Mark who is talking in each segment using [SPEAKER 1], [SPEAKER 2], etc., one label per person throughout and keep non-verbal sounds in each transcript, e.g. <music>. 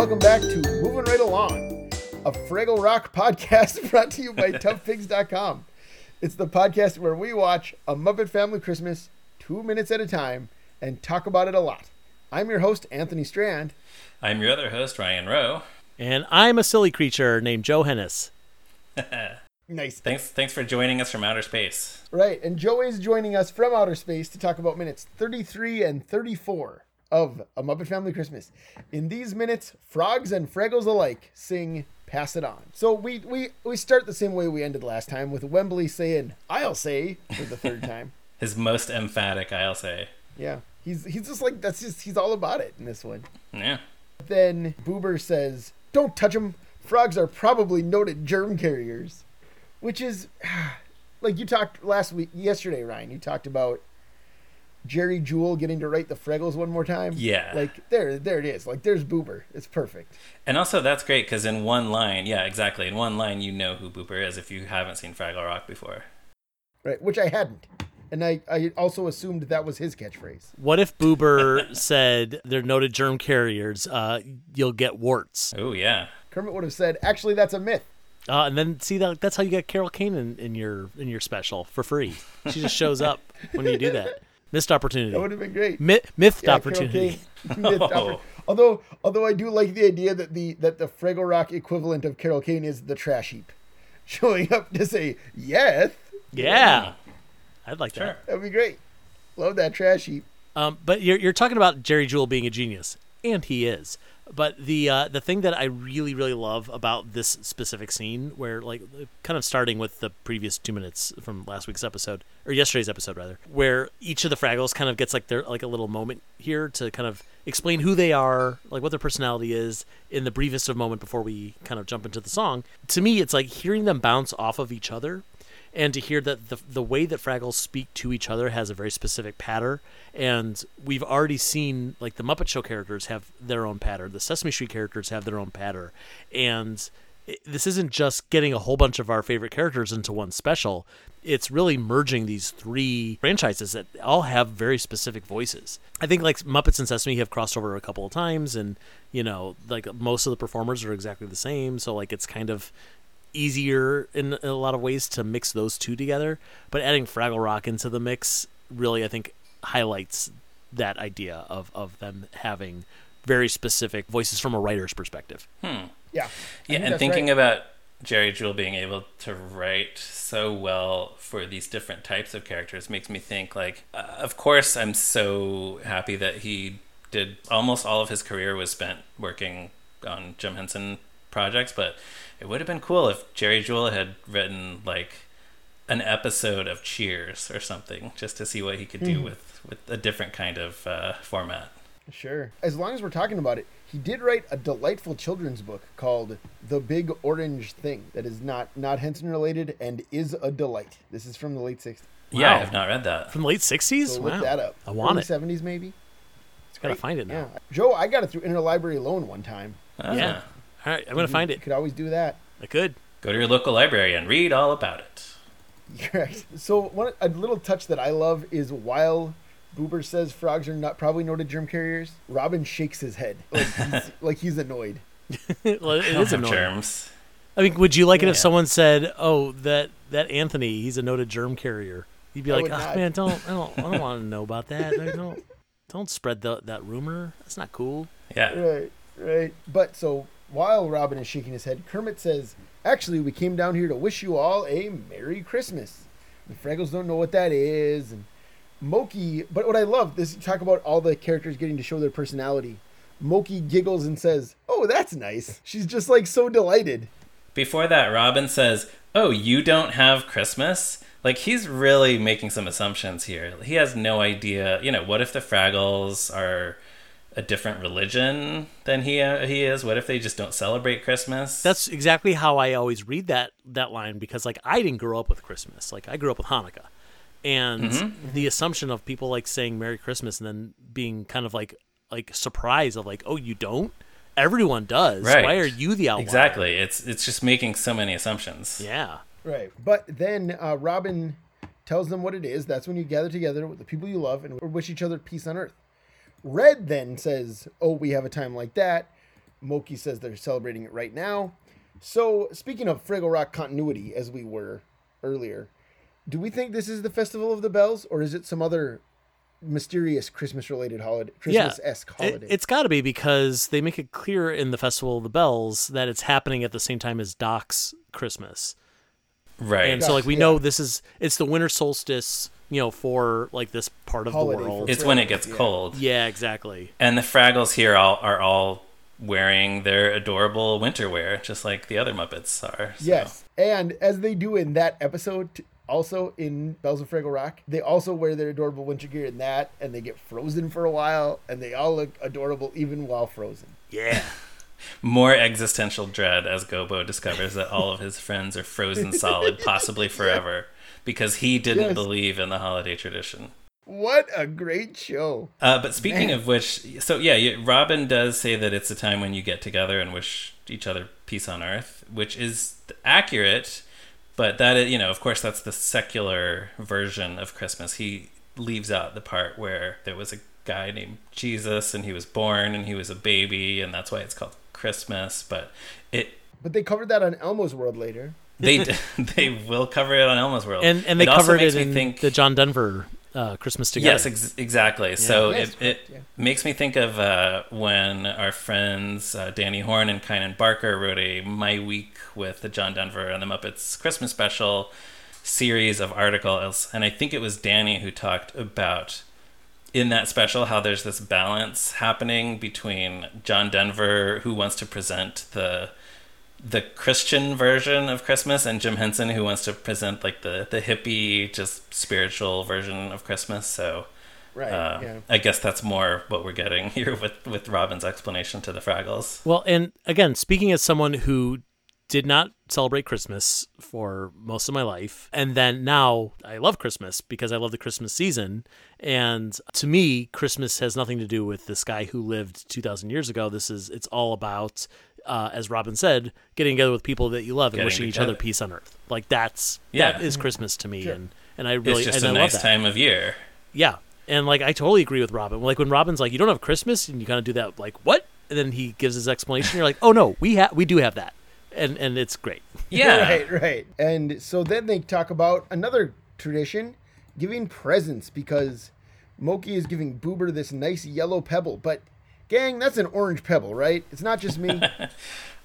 [SPEAKER 1] Welcome back to Moving Right Along, a Fraggle Rock <laughs> podcast brought to you by <laughs> ToughPigs.com. It's the podcast where we watch a Muppet Family Christmas two minutes at a time and talk about it a lot. I'm your host, Anthony Strand.
[SPEAKER 2] I'm your other host, Ryan Roe.
[SPEAKER 3] And I'm a silly creature named Joe Hennes. <laughs>
[SPEAKER 1] Nice.
[SPEAKER 2] Thanks, thanks for joining us from outer space.
[SPEAKER 1] Right, and Joe is joining us from outer space to talk about minutes 33 and 34 of A Muppet Family Christmas. In these minutes, frogs and Fraggles alike sing Pass It On. So we, we, we start the same way we ended last time with Wembley saying, I'll say, for the third time. <laughs>
[SPEAKER 2] His most emphatic, I'll say.
[SPEAKER 1] Yeah, he's, he's just like, that's just, he's all about it in this one.
[SPEAKER 2] Yeah.
[SPEAKER 1] Then Boober says, Don't touch them. Frogs are probably noted germ carriers. Which is, <sighs> like you talked last week, yesterday, Ryan, you talked about Jerry Juhl getting to write the Fraggles one more time.
[SPEAKER 2] Yeah.
[SPEAKER 1] Like, there, there it is. Like, there's Boober. It's perfect.
[SPEAKER 2] And also, that's great because in one line, yeah, exactly. In one line, you know who Boober is if you haven't seen Fraggle Rock before.
[SPEAKER 1] Right, which I hadn't. And I, I also assumed that was his catchphrase.
[SPEAKER 3] What if Boober <laughs> said they're noted germ carriers? Uh, you'll get warts.
[SPEAKER 2] Oh, yeah.
[SPEAKER 1] Kermit would have said, actually, that's a myth.
[SPEAKER 3] Uh, and then see that that's how you get Carol Kane in, in your in your special for free. She just shows up when you do that. Missed opportunity.
[SPEAKER 1] That would have been great.
[SPEAKER 3] Mi- mythed
[SPEAKER 1] Yeah,
[SPEAKER 3] opportunity.
[SPEAKER 1] Kane. Mythed oppor- although, although I do like the idea that the that the Fraggle Rock equivalent of Carol Kane is the trash heap, <laughs> showing up to say yes.
[SPEAKER 3] Yeah, I'd like
[SPEAKER 2] Sure.
[SPEAKER 3] that.
[SPEAKER 1] That'd be great. Love that trash heap.
[SPEAKER 3] Um, but you're you're talking about Jerry Juhl being a genius, and he is. But the uh, the thing that I really really love about this specific scene, where like kind of starting with the previous two minutes from last week's episode or yesterday's episode rather, where each of the Fraggles kind of gets like their like a little moment here to kind of explain who they are, like what their personality is in the briefest of moment before we kind of jump into the song. To me, it's like hearing them bounce off of each other and to hear that the the way that Fraggles speak to each other has a very specific pattern, and we've already seen like the Muppet Show characters have their own pattern, the Sesame Street characters have their own pattern, and this isn't just getting a whole bunch of our favorite characters into one special. It's really merging these three franchises that all have very specific voices. I think like Muppets and Sesame have crossed over a couple of times, and you know, like most of the performers are exactly the same. So like it's kind of easier in a lot of ways to mix those two together. But adding Fraggle Rock into the mix really, I think, highlights that idea of, of them having very specific voices from a writer's perspective.
[SPEAKER 1] Yeah. I
[SPEAKER 2] Yeah,
[SPEAKER 1] think
[SPEAKER 2] and thinking
[SPEAKER 1] right.
[SPEAKER 2] about Jerry Juhl being able to write so well for these different types of characters makes me think like, uh, of course, I'm so happy that he did almost all of his career was spent working on Jim Henson projects, but it would have been cool if Jerry Juhl had written like an episode of Cheers or something, just to see what he could do with with a different kind of uh, format.
[SPEAKER 1] Sure. As long as we're talking about it, he did write a delightful children's book called The Big Orange Thing that is not not Henson related and is a delight. This is from the late 60s.
[SPEAKER 2] Yeah, I have not read that.
[SPEAKER 3] From the late 60s?
[SPEAKER 1] So
[SPEAKER 3] wow.
[SPEAKER 1] look that up.
[SPEAKER 3] I want
[SPEAKER 1] Early
[SPEAKER 3] it.
[SPEAKER 1] 70s maybe.
[SPEAKER 3] It's
[SPEAKER 1] Gotta
[SPEAKER 3] find it now.
[SPEAKER 1] Yeah. Joe, I got it through Interlibrary Loan one time.
[SPEAKER 2] Ah.
[SPEAKER 3] Yeah. All right, I'm going to find it.
[SPEAKER 1] You
[SPEAKER 3] it.
[SPEAKER 1] could always do that.
[SPEAKER 3] I could.
[SPEAKER 2] Go to your local library and read all about it. <laughs>
[SPEAKER 1] Correct. So one a little touch that I love is while Boober says frogs are not probably noted germ carriers, Robin shakes his head like he's, <laughs> like he's annoyed. <laughs>
[SPEAKER 3] well, it
[SPEAKER 2] I don't
[SPEAKER 3] is annoying.
[SPEAKER 2] germs.
[SPEAKER 3] I mean, would you like it if someone said, "Oh, that that Anthony, he's a noted germ carrier"? You'd be
[SPEAKER 1] I
[SPEAKER 3] like, "Oh
[SPEAKER 1] not."
[SPEAKER 3] man, don't I don't I don't want to know about that. I don't don't spread the, that rumor. That's not cool."
[SPEAKER 2] Yeah.
[SPEAKER 1] Right, right. But so while Robin is shaking his head, Kermit says, "Actually, we came down here to wish you all a Merry Christmas." The Fraggles don't know what that is, and Moki. But what I love this talk about all the characters getting to show their personality. Moki giggles and says, "Oh, that's nice." She's just like so delighted.
[SPEAKER 2] Before that, Robin says, "Oh, you don't have Christmas." Like he's really making some assumptions here. He has no idea. You know, what if the Fraggles are a different religion than he uh, he is? What if they just don't celebrate Christmas?
[SPEAKER 3] That's exactly how I always read that that line because like I didn't grow up with Christmas. Like I grew up with Hanukkah. And
[SPEAKER 2] Mm-hmm.
[SPEAKER 3] the assumption of people like saying Merry Christmas and then being kind of like like surprised of like, "Oh, you don't?" Everyone does.
[SPEAKER 2] Right.
[SPEAKER 3] Why are you the outlier?
[SPEAKER 2] exactly. It's it's just making so many assumptions.
[SPEAKER 3] Yeah.
[SPEAKER 1] Right. But then uh, Robin tells them what it is. That's when you gather together with the people you love and wish each other peace on earth. Red then says, Oh, we have a time like that. Moki says they're celebrating it right now. So, speaking of Fraggle Rock continuity, as we were earlier, do we think this is the Festival of the Bells, or is it some other mysterious Christmas-related holiday, Christmas-esque
[SPEAKER 3] It,
[SPEAKER 1] holiday?
[SPEAKER 3] it's got to be because they make it clear in the Festival of the Bells that it's happening at the same time as Doc's Christmas.
[SPEAKER 2] Right.
[SPEAKER 3] And so like we
[SPEAKER 1] yeah.
[SPEAKER 3] know this is it's the winter solstice, you know, for like this part of
[SPEAKER 1] Holiday
[SPEAKER 3] the world.
[SPEAKER 2] it's when it gets
[SPEAKER 1] Yeah.
[SPEAKER 2] cold.
[SPEAKER 3] yeah, exactly.
[SPEAKER 2] And the Fraggles here all are all wearing their adorable winter wear, just like the other Muppets are. so-
[SPEAKER 1] Yes, and as they do in that episode, t- also in Bells of Fraggle Rock, they also wear their adorable winter gear in that, and they get frozen for a while, and they all look adorable even while frozen.
[SPEAKER 3] Yeah. <laughs>
[SPEAKER 2] More existential dread as Gobo discovers that all of his friends are frozen solid, possibly <laughs> forever, because he didn't
[SPEAKER 1] Yes.
[SPEAKER 2] believe in the holiday tradition.
[SPEAKER 1] What a great show!
[SPEAKER 2] Uh, but speaking
[SPEAKER 1] Man.
[SPEAKER 2] of which, so yeah, you- Robin does say that it's a time when you get together and wish each other peace on earth, which is accurate. But that is, you know, of course, that's the secular version of Christmas. He leaves out the part where there was a guy named Jesus and he was born and he was a baby, and that's why it's called Christmas. But it
[SPEAKER 1] But they covered that on Elmo's World later.
[SPEAKER 2] they <laughs> they will cover it on Elmo's World,
[SPEAKER 3] And and they
[SPEAKER 2] also
[SPEAKER 3] covered
[SPEAKER 2] makes
[SPEAKER 3] it
[SPEAKER 2] me
[SPEAKER 3] in
[SPEAKER 2] think
[SPEAKER 3] the John Denver uh, Christmas together.
[SPEAKER 2] Yes, ex- exactly. So
[SPEAKER 1] Yes,
[SPEAKER 2] it, it
[SPEAKER 1] yeah.
[SPEAKER 2] makes me think of uh, when our friends uh, Danny Horn and Kynan Barker wrote a My Week with the John Denver and the Muppets Christmas special series of articles, and I think it was Danny who talked about in that special how there's this balance happening between John Denver who wants to present the the Christian version of Christmas and Jim Henson who wants to present like the the hippie just spiritual version of Christmas. So
[SPEAKER 1] Right.
[SPEAKER 2] uh,
[SPEAKER 1] yeah.
[SPEAKER 2] I guess that's more what we're getting <laughs> here with with Robin's explanation to the Fraggles.
[SPEAKER 3] Well, and again, speaking as someone who did not celebrate Christmas for most of my life, and then now I love Christmas because I love the Christmas season. And to me, Christmas has nothing to do with this guy who lived 2,000 years ago. This is, it's all about, uh, as Robin said, getting together with people that you love and
[SPEAKER 2] Getting
[SPEAKER 3] wishing each other peace on earth. Like that's,
[SPEAKER 2] Yeah.
[SPEAKER 3] that is Christmas to me.
[SPEAKER 1] Sure.
[SPEAKER 3] And, and I really,
[SPEAKER 2] it's just
[SPEAKER 3] and
[SPEAKER 2] a
[SPEAKER 3] I love
[SPEAKER 2] nice
[SPEAKER 3] that.
[SPEAKER 2] time of year.
[SPEAKER 3] Yeah. And like I totally agree with Robin. Like when Robin's like, "You don't have Christmas," and you kind of do that, like, "What?" And then he gives his explanation. You're like, "Oh no, we have we do have that," and and it's great. <laughs>
[SPEAKER 2] Yeah,
[SPEAKER 1] Right, right. And so then they talk about another tradition, giving presents because Moki is giving Boober this nice yellow pebble. But gang, that's an orange pebble, right? It's not just me. <laughs>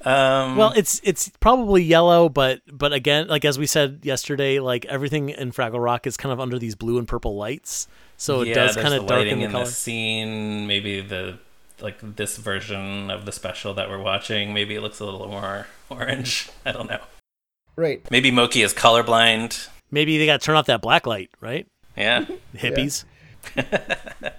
[SPEAKER 2] Um,
[SPEAKER 3] Well, it's it's probably yellow, but but again, like as we said yesterday, like everything in Fraggle Rock is kind of under these blue and purple lights, so it
[SPEAKER 2] yeah,
[SPEAKER 3] does kind of darken
[SPEAKER 2] lighting
[SPEAKER 3] the
[SPEAKER 2] in
[SPEAKER 3] color.
[SPEAKER 2] the scene. Maybe the like this version of the special that we're watching. Maybe it looks a little more orange. I don't know.
[SPEAKER 1] right.
[SPEAKER 2] Maybe Moki is colorblind.
[SPEAKER 3] Maybe they got to turn off that black light, right?
[SPEAKER 2] Yeah. <laughs>
[SPEAKER 3] Hippies. <laughs>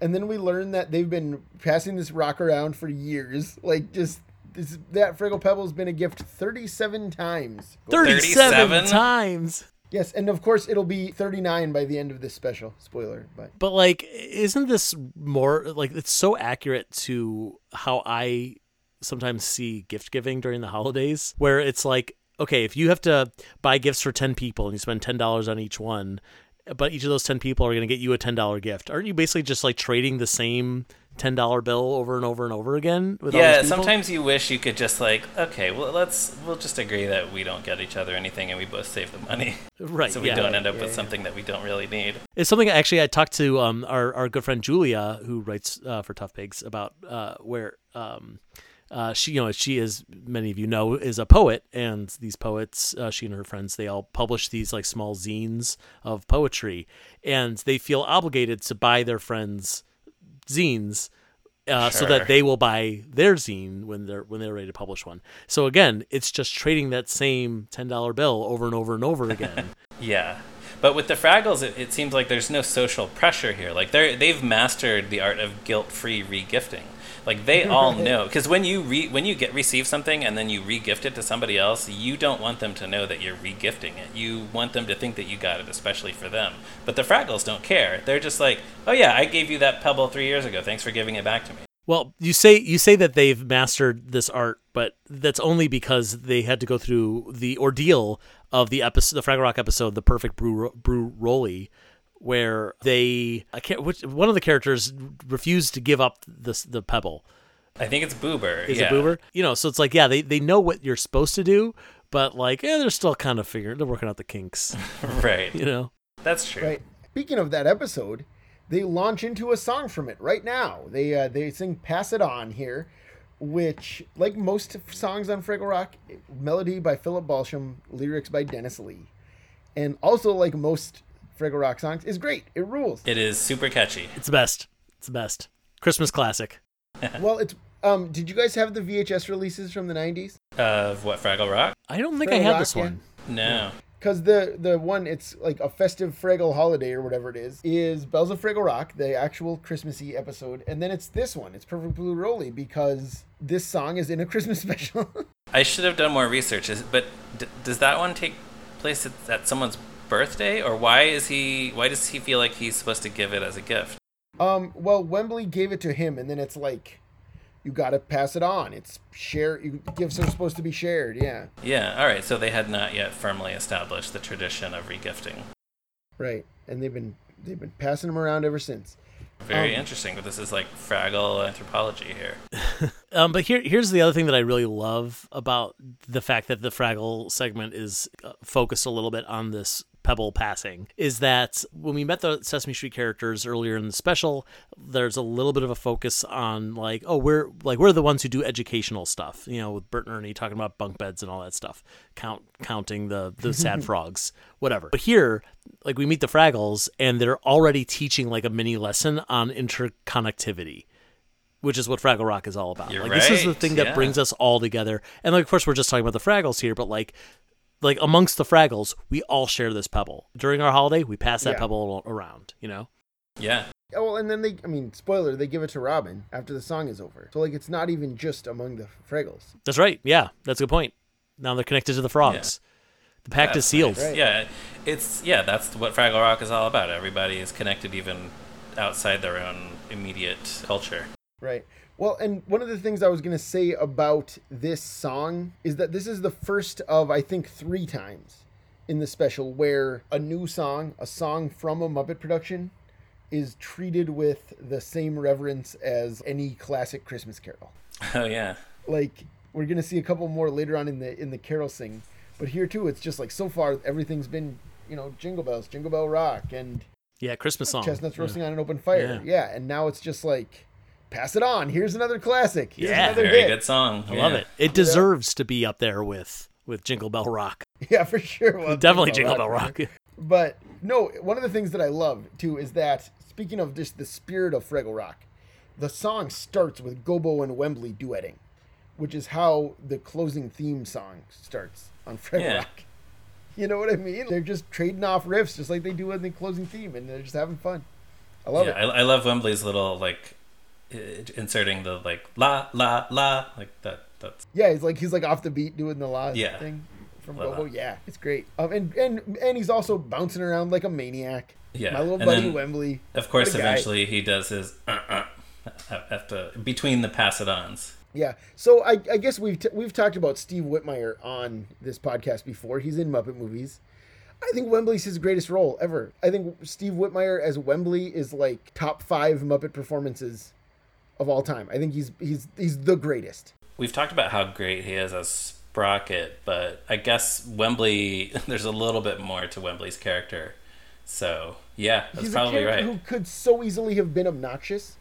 [SPEAKER 1] And then we learn that they've been passing this rock around for years. Like just this that Friggle Pebble's been a gift 37 times.
[SPEAKER 3] Thirty-seven
[SPEAKER 2] 37?
[SPEAKER 3] times.
[SPEAKER 1] Yes, and of course it'll be 39 by the end of this special. Spoiler, but
[SPEAKER 3] But like, isn't this more like it's so accurate to how I sometimes see gift giving during the holidays, where it's like, okay, if you have to buy gifts for ten people and you spend ten dollars on each one, but each of those ten people are going to get you a ten dollar gift, aren't you basically just like trading the same ten dollar bill over and over and over again? With
[SPEAKER 2] Yeah,
[SPEAKER 3] these
[SPEAKER 2] sometimes you wish you could just like, okay, well let's we'll just agree that we don't get each other anything and we both save the money, <laughs>
[SPEAKER 3] right?
[SPEAKER 2] so we
[SPEAKER 3] yeah.
[SPEAKER 2] don't end up
[SPEAKER 1] Yeah,
[SPEAKER 2] with
[SPEAKER 1] yeah.
[SPEAKER 2] something that we don't really need.
[SPEAKER 3] It's something actually I talked to um our, our good friend Julia who writes uh, for Tough Pigs about uh where um uh she you know she is many of you know is a poet and these poets uh, she and her friends they all publish these like small zines of poetry and they feel obligated to buy their friends zines uh, so that they will buy their zine when they're when they're ready to publish one. So again, it's just trading that same ten dollar bill over and over and over <laughs> again.
[SPEAKER 2] Yeah. But with the Fraggles, it, it seems like there's no social pressure here. Like they they've mastered the art of guilt-free regifting. Like they all <laughs> know because when you re, when you get receive something and then you regift it to somebody else, you don't want them to know that you're regifting it. You want them to think that you got it especially for them. But the Fraggles don't care. They're just like, "Oh yeah, I gave you that pebble 3 years ago. Thanks for giving it back to me."
[SPEAKER 3] Well, you say you say that they've mastered this art, but that's only because they had to go through the ordeal of the episode, the Fraggle Rock episode, "The Perfect Blue Blue Rolly," where they I can't which one of the characters refused to give up the the pebble,
[SPEAKER 2] I think it's Boober.
[SPEAKER 3] Is
[SPEAKER 2] yeah.
[SPEAKER 3] it Boober? You know, so it's like, yeah, they, they know what you're supposed to do, but like, eh, they're still kind of figuring, they're working out the kinks, <laughs>
[SPEAKER 2] Right.
[SPEAKER 3] you know?
[SPEAKER 2] That's true.
[SPEAKER 1] Right. Speaking of that episode, they launch into a song from it right now. They uh, they sing "Pass It On" here, which, like most songs on Fraggle Rock, melody by Philip Balsam, lyrics by Dennis Lee, and also like most Fraggle Rock songs, is great. It rules.
[SPEAKER 2] It is super catchy.
[SPEAKER 3] It's the best. It's the best. Christmas classic. <laughs>
[SPEAKER 1] well, it's um. Did you guys have the VHS releases from the '90s?
[SPEAKER 2] Of what Fraggle Rock?
[SPEAKER 3] I don't think I
[SPEAKER 1] Fraggle
[SPEAKER 3] had
[SPEAKER 1] Rock,
[SPEAKER 3] this
[SPEAKER 1] yeah.
[SPEAKER 3] one.
[SPEAKER 2] No.
[SPEAKER 1] Because the the one it's like a festive Fraggle holiday or whatever it is is Bells of Fraggle Rock, the actual Christmassy episode, and then it's this one. It's Perfect Blue Rolly because this song is in a Christmas <laughs> special.
[SPEAKER 2] I should have done more research. But d- does that one take place at, at someone's birthday, or why is he? Why does he feel like he's supposed to give it as a gift?
[SPEAKER 1] um, well, Wembley gave it to him, and then it's like you got to pass it on. It's share. You, gifts are supposed to be shared. Yeah,
[SPEAKER 2] Yeah. All right. So they had not yet firmly established the tradition of regifting.
[SPEAKER 1] right. And they've been they've been passing them around ever since.
[SPEAKER 2] Very
[SPEAKER 1] Um,
[SPEAKER 2] interesting. But this is like Fraggle anthropology here. <laughs>
[SPEAKER 3] Um, but here, here's the other thing that I really love about the fact that the Fraggle segment is uh, focused a little bit on this pebble passing is that when we met the Sesame Street characters earlier in the special, there's a little bit of a focus on like, oh, we're like we're the ones who do educational stuff, you know, with Bert and Ernie talking about bunk beds and all that stuff, count counting the the sad <laughs> frogs, whatever. But here, like we meet the Fraggles and they're already teaching like a mini lesson on interconnectivity which is what Fraggle Rock is all about.
[SPEAKER 2] You're
[SPEAKER 3] like this is the thing that
[SPEAKER 2] yeah.
[SPEAKER 3] brings us all together. And like, of course, we're just talking about the Fraggles here, but like, like amongst the Fraggles, we all share this pebble. During our holiday, we pass that
[SPEAKER 1] Yeah.
[SPEAKER 3] pebble around. You know,
[SPEAKER 2] Yeah.
[SPEAKER 1] Oh, well, and then they, I mean, spoiler, they give it to Robin after the song is over. So, like, it's not even just among the Fraggles.
[SPEAKER 3] that's right. Yeah, that's a good point. Now they're connected to the frogs. The pact is
[SPEAKER 2] That's
[SPEAKER 3] sealed.
[SPEAKER 2] nice.
[SPEAKER 1] Right.
[SPEAKER 2] Yeah, it's yeah. That's what Fraggle Rock is all about. Everybody is connected, even outside their own immediate culture.
[SPEAKER 1] Right. Well, and one of the things I was going to say about this song is that this is the first of, I think, three times in the special where a new song, a song from a Muppet production, is treated with the same reverence as any classic Christmas carol.
[SPEAKER 2] Oh yeah.
[SPEAKER 1] Like we're going to see a couple more later on in the in the carol sing, but here too, it's just like so far everything's been you know Jingle Bells, Jingle Bell Rock, and
[SPEAKER 3] Yeah, Christmas song.
[SPEAKER 1] chestnuts
[SPEAKER 3] Yeah.
[SPEAKER 1] roasting on an open fire.
[SPEAKER 3] Yeah.
[SPEAKER 1] Yeah. and now it's just like, pass it on. Here's another classic. Here's
[SPEAKER 3] Yeah,
[SPEAKER 1] another
[SPEAKER 2] Very
[SPEAKER 1] hit.
[SPEAKER 2] good song.
[SPEAKER 3] I love it. It deserves to be up there with with Jingle Bell Rock. <laughs>
[SPEAKER 1] Yeah, for sure. Well,
[SPEAKER 3] Definitely
[SPEAKER 1] Jingle
[SPEAKER 3] Jingle Bell
[SPEAKER 1] Rock,
[SPEAKER 3] Rock.
[SPEAKER 1] for sure. But no, one of the things that I love too is that speaking of just the spirit of Fraggle Rock, the song starts with Gobo and Wembley duetting, which is how the closing theme song starts on Fraggle
[SPEAKER 2] Yeah.
[SPEAKER 1] Rock. You know what I mean? They're just trading off riffs just like they do in the closing theme, and they're just having fun. I love
[SPEAKER 2] yeah,
[SPEAKER 1] it.
[SPEAKER 2] I, I love Wembley's little like i- inserting the like la la la like that. That's
[SPEAKER 1] Yeah, he's like he's like off the beat doing the la
[SPEAKER 2] Yeah.
[SPEAKER 1] thing from
[SPEAKER 2] Love
[SPEAKER 1] Gobo.
[SPEAKER 2] that.
[SPEAKER 1] Yeah, it's great. Um, and and and he's also bouncing around like a maniac.
[SPEAKER 2] Yeah,
[SPEAKER 1] my little
[SPEAKER 2] and
[SPEAKER 1] buddy
[SPEAKER 2] then-
[SPEAKER 1] Wembley.
[SPEAKER 2] of course.
[SPEAKER 1] A guy.
[SPEAKER 2] Eventually, he does his uh, uh, after between the pass-it-ons.
[SPEAKER 1] Yeah. So I, I guess we've t- we've talked about Steve Whitmire on this podcast before. He's in Muppet movies. I think Wembley's his greatest role ever. I think Steve Whitmire as Wembley is like top five Muppet performances of all time. I think he's he's he's the greatest.
[SPEAKER 2] We've talked about how great he is as Sprocket, but I guess Wembley. <laughs> There's a little bit more to Wembley's character. So yeah, that's
[SPEAKER 1] he's a
[SPEAKER 2] probably
[SPEAKER 1] character
[SPEAKER 2] right.
[SPEAKER 1] who could so easily have been obnoxious.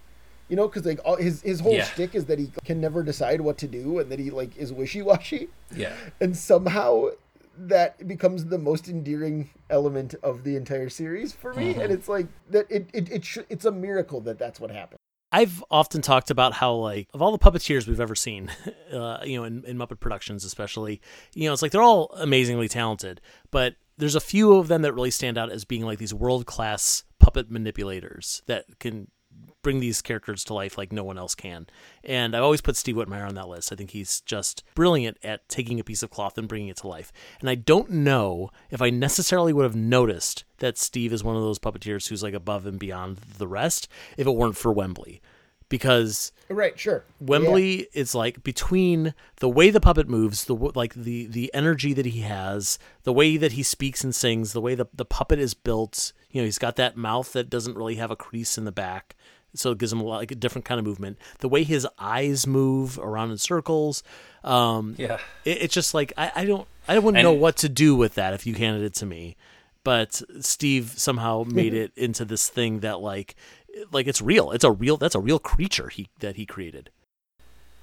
[SPEAKER 1] You know, because like all, his his whole
[SPEAKER 2] Yeah.
[SPEAKER 1] shtick is that he can never decide what to do, and that he like is wishy washy.
[SPEAKER 2] Yeah,
[SPEAKER 1] and somehow that becomes the most endearing element of the entire series for me
[SPEAKER 2] Mm-hmm.
[SPEAKER 1] and it's like that it it, it sh- it's a miracle that that's what happened
[SPEAKER 3] I've often talked about how like of all the puppeteers we've ever seen, <laughs> uh, you know, in, in Muppet Productions especially, you know, it's like they're all amazingly talented, but there's a few of them that really stand out as being like these world class puppet manipulators that can bring these characters to life like no one else can. And I've always put Steve Whitmire on that list. I think he's just brilliant at taking a piece of cloth and bringing it to life. And I don't know if I necessarily would have noticed that Steve is one of those puppeteers who's like above and beyond the rest if it weren't for Wembley. Because
[SPEAKER 1] right sure
[SPEAKER 3] Wembley is like between the way the puppet moves, the like the the energy that he has, the way that he speaks and sings, the way the the puppet is built. You know, he's got that mouth that doesn't really have a crease in the back, so it gives him a lot, like a different kind of movement. The way his eyes move around in circles, um,
[SPEAKER 2] Yeah.
[SPEAKER 3] it, it's just like I, I don't I wouldn't
[SPEAKER 2] And-
[SPEAKER 3] know what to do with that if you handed it to me. But Steve somehow made it <laughs> into this thing that like like it's real. It's a real that's a real creature he that he created.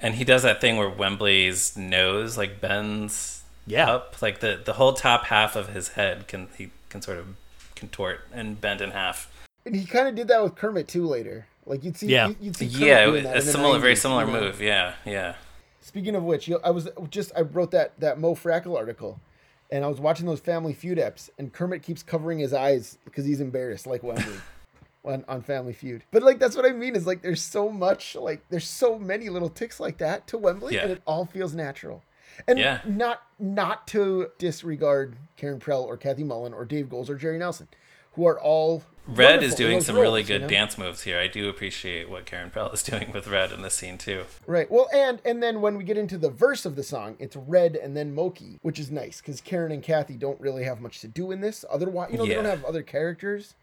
[SPEAKER 2] And he does that thing where Wembley's nose like bends
[SPEAKER 3] Yeah.
[SPEAKER 2] up, like the the whole top half of his head can he can sort of contort and bend in half.
[SPEAKER 1] And he kind of did that with Kermit too later. Like you'd see,
[SPEAKER 3] Yeah.
[SPEAKER 1] you'd see
[SPEAKER 2] Yeah, a similar, very similar
[SPEAKER 1] you know?
[SPEAKER 2] move. Yeah, yeah.
[SPEAKER 1] Speaking of which, you know, I was just I wrote that that Mo Frackle article, and I was watching those Family Feud eps, and Kermit keeps covering his eyes because he's embarrassed, like Wembley, on <laughs> on Family Feud. But like that's what I mean is like there's so much like there's so many little ticks like that to Wembley,
[SPEAKER 2] Yeah.
[SPEAKER 1] and it all feels natural. And
[SPEAKER 2] Yeah.
[SPEAKER 1] not not to disregard Karen Prell or Kathy Mullen or Dave Goelz or Jerry Nelson, who are all
[SPEAKER 2] Red
[SPEAKER 1] wonderful
[SPEAKER 2] is doing
[SPEAKER 1] those
[SPEAKER 2] some really
[SPEAKER 1] roles, you
[SPEAKER 2] good
[SPEAKER 1] know?
[SPEAKER 2] dance moves here. I do appreciate what Karen Prell is <laughs> doing with Red in this scene too.
[SPEAKER 1] Right. Well, and and then when we get into the verse of the song, it's Red and then Moki, which is nice because Karen and Kathy don't really have much to do in this. Otherwise, you know, they don't have other characters,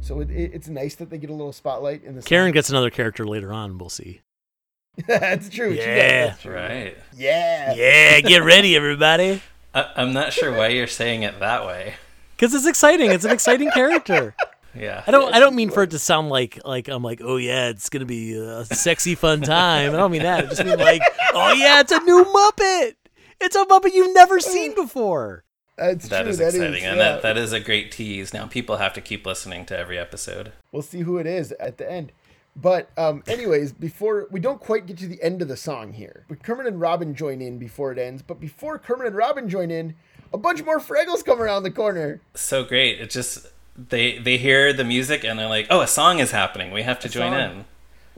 [SPEAKER 1] so it, it, it's nice that they get a little spotlight in the. song.
[SPEAKER 3] Karen gets another character later on. We'll see. <laughs>
[SPEAKER 1] That's true. she
[SPEAKER 3] Yeah.
[SPEAKER 1] that's true.
[SPEAKER 2] Right.
[SPEAKER 1] Yeah.
[SPEAKER 3] Yeah, get ready, everybody, <laughs>
[SPEAKER 2] I, I'm not sure why you're saying it that way.
[SPEAKER 3] because it's exciting. It's an exciting character.
[SPEAKER 2] Yeah.
[SPEAKER 3] I don't. I don't mean for it to sound like like I'm like, oh yeah, it's gonna be a sexy fun time. I don't mean that. I just mean like, <laughs> oh yeah, it's a new Muppet. It's a Muppet you've never seen before.
[SPEAKER 1] That's
[SPEAKER 2] That
[SPEAKER 1] true.
[SPEAKER 2] is
[SPEAKER 1] that
[SPEAKER 2] exciting, and
[SPEAKER 1] yeah.
[SPEAKER 2] that, that is a great tease. Now people have to keep listening to every episode.
[SPEAKER 1] We'll see who it is at the end. But um, anyways, before we don't quite get to the end of the song here, but Kermit and Robin join in before it ends. But before Kermit and Robin join in, a bunch more Fraggles come around the corner.
[SPEAKER 2] So great! It just they they hear the music and they're like, "Oh, a song is happening. We have to join
[SPEAKER 1] song.
[SPEAKER 2] in."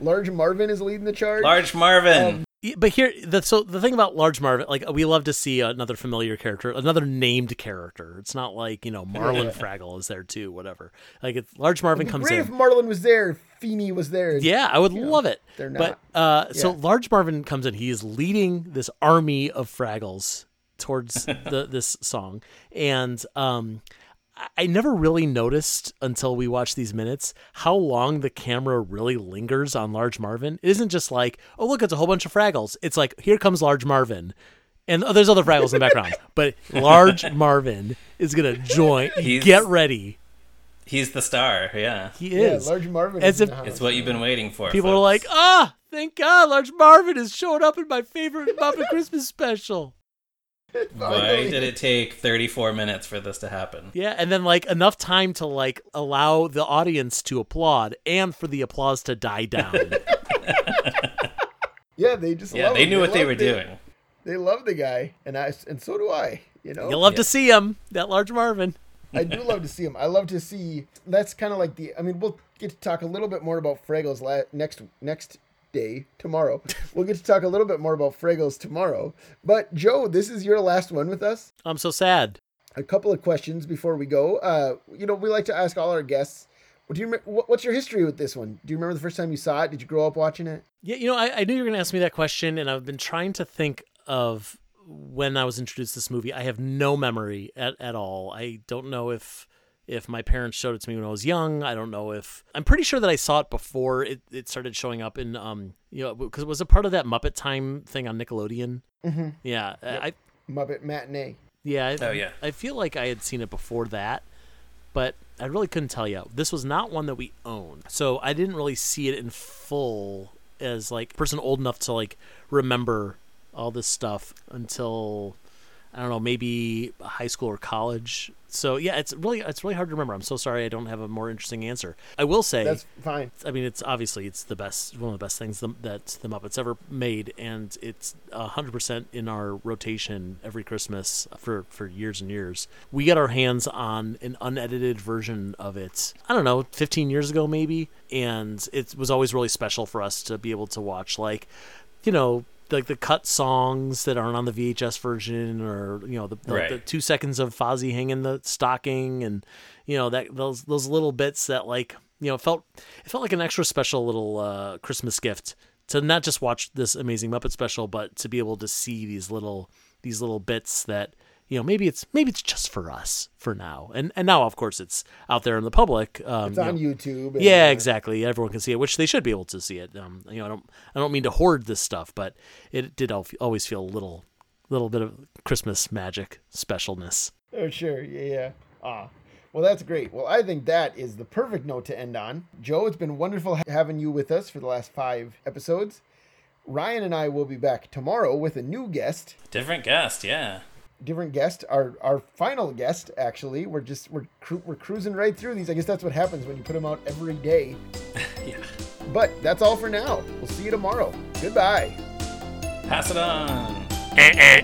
[SPEAKER 1] Large Marvin is leading the charge.
[SPEAKER 2] Large Marvin.
[SPEAKER 1] Um,
[SPEAKER 3] Yeah, But here, the, so the thing about Large Marvin, like we love to see another familiar character, another named character. It's not like you know Marlon <laughs> Fraggle is there too, whatever. Like it's Large Marvin
[SPEAKER 1] It'd
[SPEAKER 3] comes
[SPEAKER 1] great
[SPEAKER 3] in.
[SPEAKER 1] if Marlon was there, if Feeny was there.
[SPEAKER 3] Yeah, I would
[SPEAKER 1] you know,
[SPEAKER 3] love it.
[SPEAKER 1] they're
[SPEAKER 3] But
[SPEAKER 1] not.
[SPEAKER 3] uh, so Large Marvin comes in. He is leading this army of Fraggles towards <laughs> the this song, and um, I- I never really noticed until we watched these minutes how long the camera really lingers on Large Marvin. It isn't just like, oh look, it's a whole bunch of Fraggles. It's like here comes Large Marvin. And oh, there's other Fraggles in the background, <laughs> but Large Marvin is gonna join.
[SPEAKER 2] He's-
[SPEAKER 3] Get ready,
[SPEAKER 2] He's the star. Yeah,
[SPEAKER 3] he
[SPEAKER 1] Yeah,
[SPEAKER 3] is.
[SPEAKER 1] Large Marvin.
[SPEAKER 3] As
[SPEAKER 1] is
[SPEAKER 3] if-
[SPEAKER 1] the
[SPEAKER 2] it's what you've been waiting for.
[SPEAKER 3] People are like, ah, thank God, Large Marvin is showing up in my favorite Muppet Christmas special. <laughs>
[SPEAKER 2] "Why did it take 34 minutes for this to happen?"
[SPEAKER 3] Yeah, and then like enough time to like allow the audience to applaud and for the applause to die down. <laughs>
[SPEAKER 1] Yeah, they just
[SPEAKER 2] Yeah, they
[SPEAKER 1] him.
[SPEAKER 2] knew what they
[SPEAKER 1] love
[SPEAKER 2] were
[SPEAKER 1] the-
[SPEAKER 2] doing.
[SPEAKER 1] They love the guy, and I and so do I. You know,
[SPEAKER 3] you love
[SPEAKER 2] Yeah.
[SPEAKER 3] to see him, that Large Marvin.
[SPEAKER 1] I do love to see him. I love to see. That's kind of like the. I mean, we'll get to talk a little bit more about Fraggles la- next next day tomorrow. we'll get to talk a little bit more about Fraggles tomorrow. But Joe, this is your last one with us.
[SPEAKER 3] I'm so sad.
[SPEAKER 1] A couple of questions before we go. Uh, you know, we like to ask all our guests. Do you What's your history with this one? Do you remember the first time you saw it? Did you grow up watching it?
[SPEAKER 3] Yeah, you know, I, I knew you were going to ask me that question, and I've been trying to think of when I was introduced to this movie. I have no memory at, at all. I don't know if if my parents showed it to me when I was young. I don't know if I'm pretty sure that I saw it before it, it started showing up in um you know because it was a part of that Muppet Time thing on Nickelodeon.
[SPEAKER 1] Mm-hmm.
[SPEAKER 3] Yeah, I
[SPEAKER 1] Muppet Matinee.
[SPEAKER 3] yeah. I,
[SPEAKER 2] Oh, yeah.
[SPEAKER 3] I feel like I had seen it before that, but I really couldn't tell you. This was not one that we owned, so I didn't really see it in full as like a person old enough to like remember all this stuff until I don't know, maybe high school or college. So yeah, it's really it's really hard to remember. I'm so sorry I don't have a more interesting answer. I will say
[SPEAKER 1] That's fine.
[SPEAKER 3] I mean, it's obviously it's the best, one of the best things the, that the Muppets ever made, and it's hundred percent in our rotation every Christmas for for years and years. We got our hands on an unedited version of it. I don't know, fifteen years ago maybe, and it was always really special for us to be able to watch, like, you know. Like the cut songs that aren't on the VHS version, or you know the, the,
[SPEAKER 2] Right.
[SPEAKER 3] the two seconds of Fozzie hanging the stocking, and you know that those those little bits that like you know felt it felt like an extra special little uh, Christmas gift to not just watch this amazing Muppet special, but to be able to see these little these little bits that you know maybe it's maybe it's just for us for now and and now of course it's out there in the public um,
[SPEAKER 1] It's
[SPEAKER 3] you
[SPEAKER 1] on
[SPEAKER 3] know.
[SPEAKER 1] YouTube. and,
[SPEAKER 3] yeah
[SPEAKER 1] uh,
[SPEAKER 3] exactly everyone can see it which they should be able to see it um, you know i don't i don't mean to hoard this stuff but it did always feel a little little bit of christmas magic specialness
[SPEAKER 1] Oh, sure. Yeah, yeah. Ah. Well, that's great. Well, I think that is the perfect note to end on. Joe, it's been wonderful having you with us for the last five episodes. Ryan and I will be back tomorrow with a new guest.
[SPEAKER 2] Different guest, yeah.
[SPEAKER 1] Different guest, our our final guest. Actually, we're just we're cru- we're cruising right through these. I guess that's what happens when you put them out every day. <laughs>
[SPEAKER 2] Yeah.
[SPEAKER 1] But that's all for now. We'll see you tomorrow. Goodbye.
[SPEAKER 2] Pass it on.
[SPEAKER 1] Eh, eh.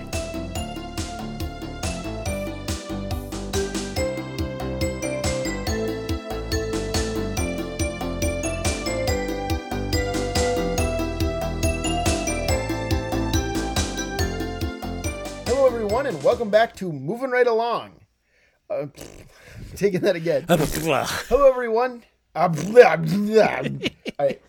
[SPEAKER 1] Welcome back to Moving Right Along. Uh, taking that again. <laughs> Hello, everyone. Uh. <laughs> All right,